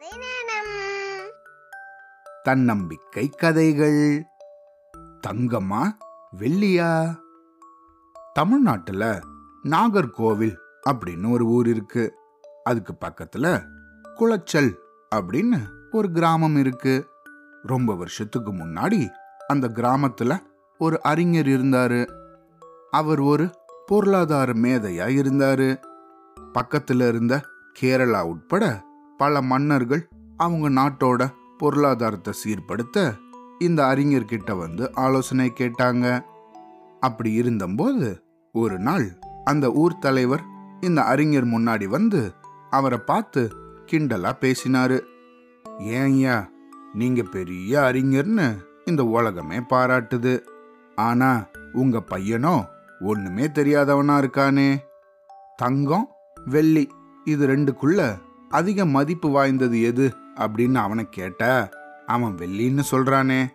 கதை நேரம் தன்னம்பிக்கை கதைகள். தங்கமா வெள்ளியா? தமிழ்நாட்டுல நாகர்கோவில் அப்படின்னு ஒரு ஊர் இருக்கு. அதுக்கு பக்கத்துல குளச்சல் அப்படின்னு ஒரு கிராமம் இருக்கு. ரொம்ப வருஷத்துக்கு முன்னாடி அந்த கிராமத்துல ஒரு அறிஞர் இருந்தாரு. அவர் ஒரு பொருளாதார மேதையா இருந்தாரு. பக்கத்துல இருந்த கேரளா உட்பட பல மன்னர்கள் அவங்க நாட்டோட பொருளாதாரத்தை சீர்படுத்த இந்த அறிஞர்கிட்ட வந்து ஆலோசனை கேட்டாங்க. அப்படி இருந்தபோது ஒரு நாள் அந்த ஊர் தலைவர் இந்த அறிஞர் முன்னாடி வந்து அவரை பார்த்து கிண்டலா பேசினாரு. ஏன்யா நீங்க பெரிய அறிஞர்னு இந்த உலகமே பாராட்டுது. ஆனா உங்க பையனோ ஒண்ணுமே தெரியாதவனா இருக்கானே. தங்கம் வெள்ளி இது ரெண்டுக்குள்ள அதிக மதிப்பு வாய்ந்தது எது அப்படின்னு அவனை கேட்ட அவன் வெள்ளின்னு சொல்றானே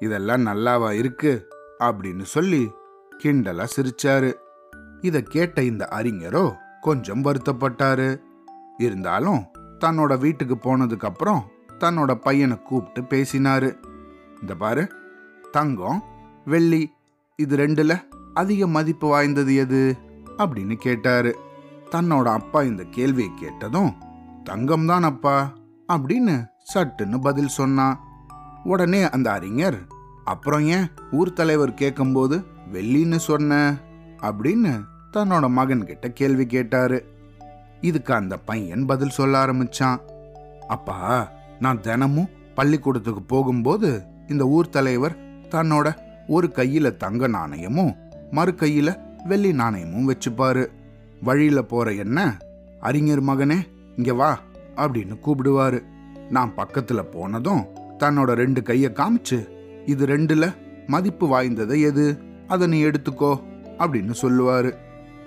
இதெல்லாம் நல்லாவா இருக்கு? அப்படின்னு சொல்லி கிண்டலா சிரிச்சாரு. இத கேட்ட இந்த அறிஞரோ கொஞ்சம் வருத்தப்பட்டாரு. இருந்தாலும் தன்னோட வீட்டுக்கு போனதுக்கு அப்புறம் தன்னோட பையனை கூப்பிட்டு பேசினாரு. இந்த பாரு தங்கம் வெள்ளி இது ரெண்டுல அதிக மதிப்பு வாய்ந்தது எது? அப்படின்னு கேட்டாரு. தன்னோட அப்பா இந்த கேள்வியை கேட்டதும் தங்கம் தான் அப்பா அப்படின்னு சட்டுன்னு பதில் சொன்னான் உடனே அந்த அறிஞர் அப்புறம் ஏன் ஊர் தலைவர் கேட்கும்போது வெள்ளின்னு சொன்ன? அப்படின்னு தன்னோட மகன் கிட்ட கேள்வி கேட்டாரு. இதுக்கு அந்த பையன் பதில் சொல்ல ஆரம்பிச்சான். அப்பா நான் தினமும் பள்ளிக்கூடத்துக்கு போகும்போது இந்த ஊர் தலைவர் தன்னோட ஒரு கையில தங்க நாணயமும் மறு கையில வெள்ளி நாணயமும் வச்சுப்பாரு. வழியில போற என்ன? அறிஞர் மகனே இங்கே வா அப்படின்னு கூப்பிடுவாரு. நான் பக்கத்தில் போனதும் தன்னோட ரெண்டு கையை காமிச்சு இது ரெண்டுல மதிப்பு வாய்ந்தது எது? அதை நீ எடுத்துக்கோ அப்படின்னு சொல்லுவாரு.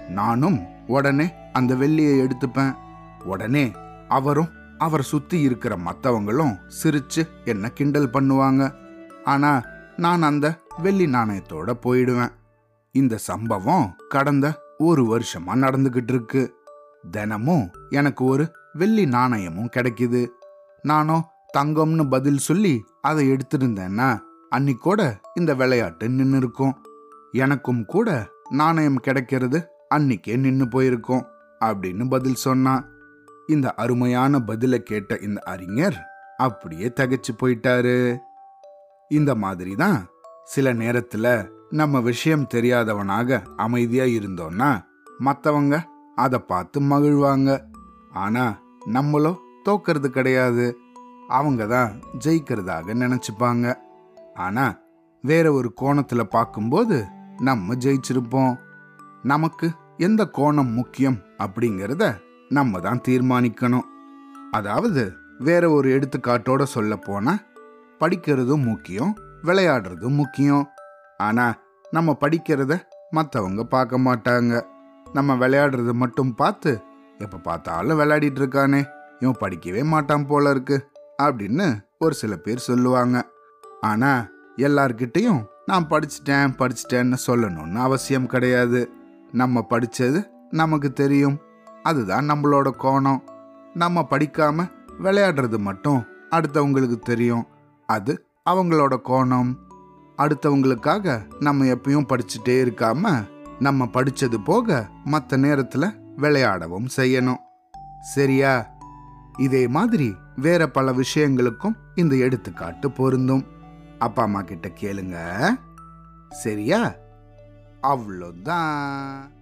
நானும் உடனே அந்த வெள்ளியை எடுத்துப்பேன். உடனே அவரும் அவர் சுத்தி இருக்கிற மற்றவங்களும் சிரிச்சு என்ன கிண்டல் பண்ணுவாங்க. ஆனா நான் அந்த வெள்ளி நாணயத்தோட போயிடுவேன். இந்த சம்பவம் கடந்த ஒரு வருஷமா நடந்துகிட்டு இருக்கு. தினமும் எனக்கு ஒரு வெள்ளி நாணயமும் கிடைக்குது. நானும் தங்கம்னு பதில் சொல்லி அதை எடுத்திருந்தேன்னா அன்னிக்கூட இந்த விளையாட்டு நின்று இருக்கும் எனக்கும் கூட நாணயம் கிடைக்கிறது அன்னிக்கே நின்று போயிருக்கும் அப்படின்னு பதில் சொன்னான் இந்த அருமையான பதிலை கேட்ட இந்த அறிஞர் அப்படியே தகைச்சு போயிட்டாரு. இந்த மாதிரி தான் சில நேரத்துல நம்ம விஷயம் தெரியாதவனாக அமைதியா இருந்தோம்னா மற்றவங்க அதை பார்த்து மகிழ்வாங்க. ஆனா நம்மளோ தோக்கிறது கிடையாது. அவங்க தான் ஜெயிக்கிறதாக நினைச்சுப்பாங்க. ஆனா வேற ஒரு கோணத்துல பார்க்கும்போது நம்ம ஜெயிச்சிருப்போம். நமக்கு எந்த கோணம் முக்கியம் அப்படிங்கிறத நம்ம தான் தீர்மானிக்கணும். அதாவது வேற ஒரு எடுத்துக்காட்டோட சொல்ல போனா படிக்கிறதும் முக்கியம் விளையாடுறதும் முக்கியம். ஆனா நம்ம படிக்கிறத மற்றவங்க பார்க்க மாட்டாங்க. நம்ம விளையாடுறது மட்டும் பார்த்து எப்போ பார்த்தாலும் விளையாடிட்டு இருக்கானே இவன் படிக்கவே மாட்டான் போல இருக்கு அப்படின்னு ஒரு சில பேர் சொல்லுவாங்க. ஆனா எல்லார்கிட்டையும் நான் படிச்சிட்டேன் படிச்சிட்டேன்னு சொல்லணும்னு அவசியம் கிடையாது. நம்ம படித்தது நமக்கு தெரியும். அதுதான் நம்மளோட கோணம். நம்ம படிக்காம விளையாடுறது மட்டும் அடுத்தவங்களுக்கு தெரியும். அது அவங்களோட கோணம். அடுத்தவங்களுக்காக நம்ம எப்பயும் படிச்சுட்டே இருக்காமல் நம்ம படிச்சது போக மற்ற நேரத்துல விளையாடவும் செய்யணும். சரியா? இதே மாதிரி வேற பல விஷயங்களுக்கும் இந்த எடுத்துக்காட்டு பொருந்தும். அப்பா அம்மா கிட்ட கேளுங்க. சரியா? அவ்வளோதான்.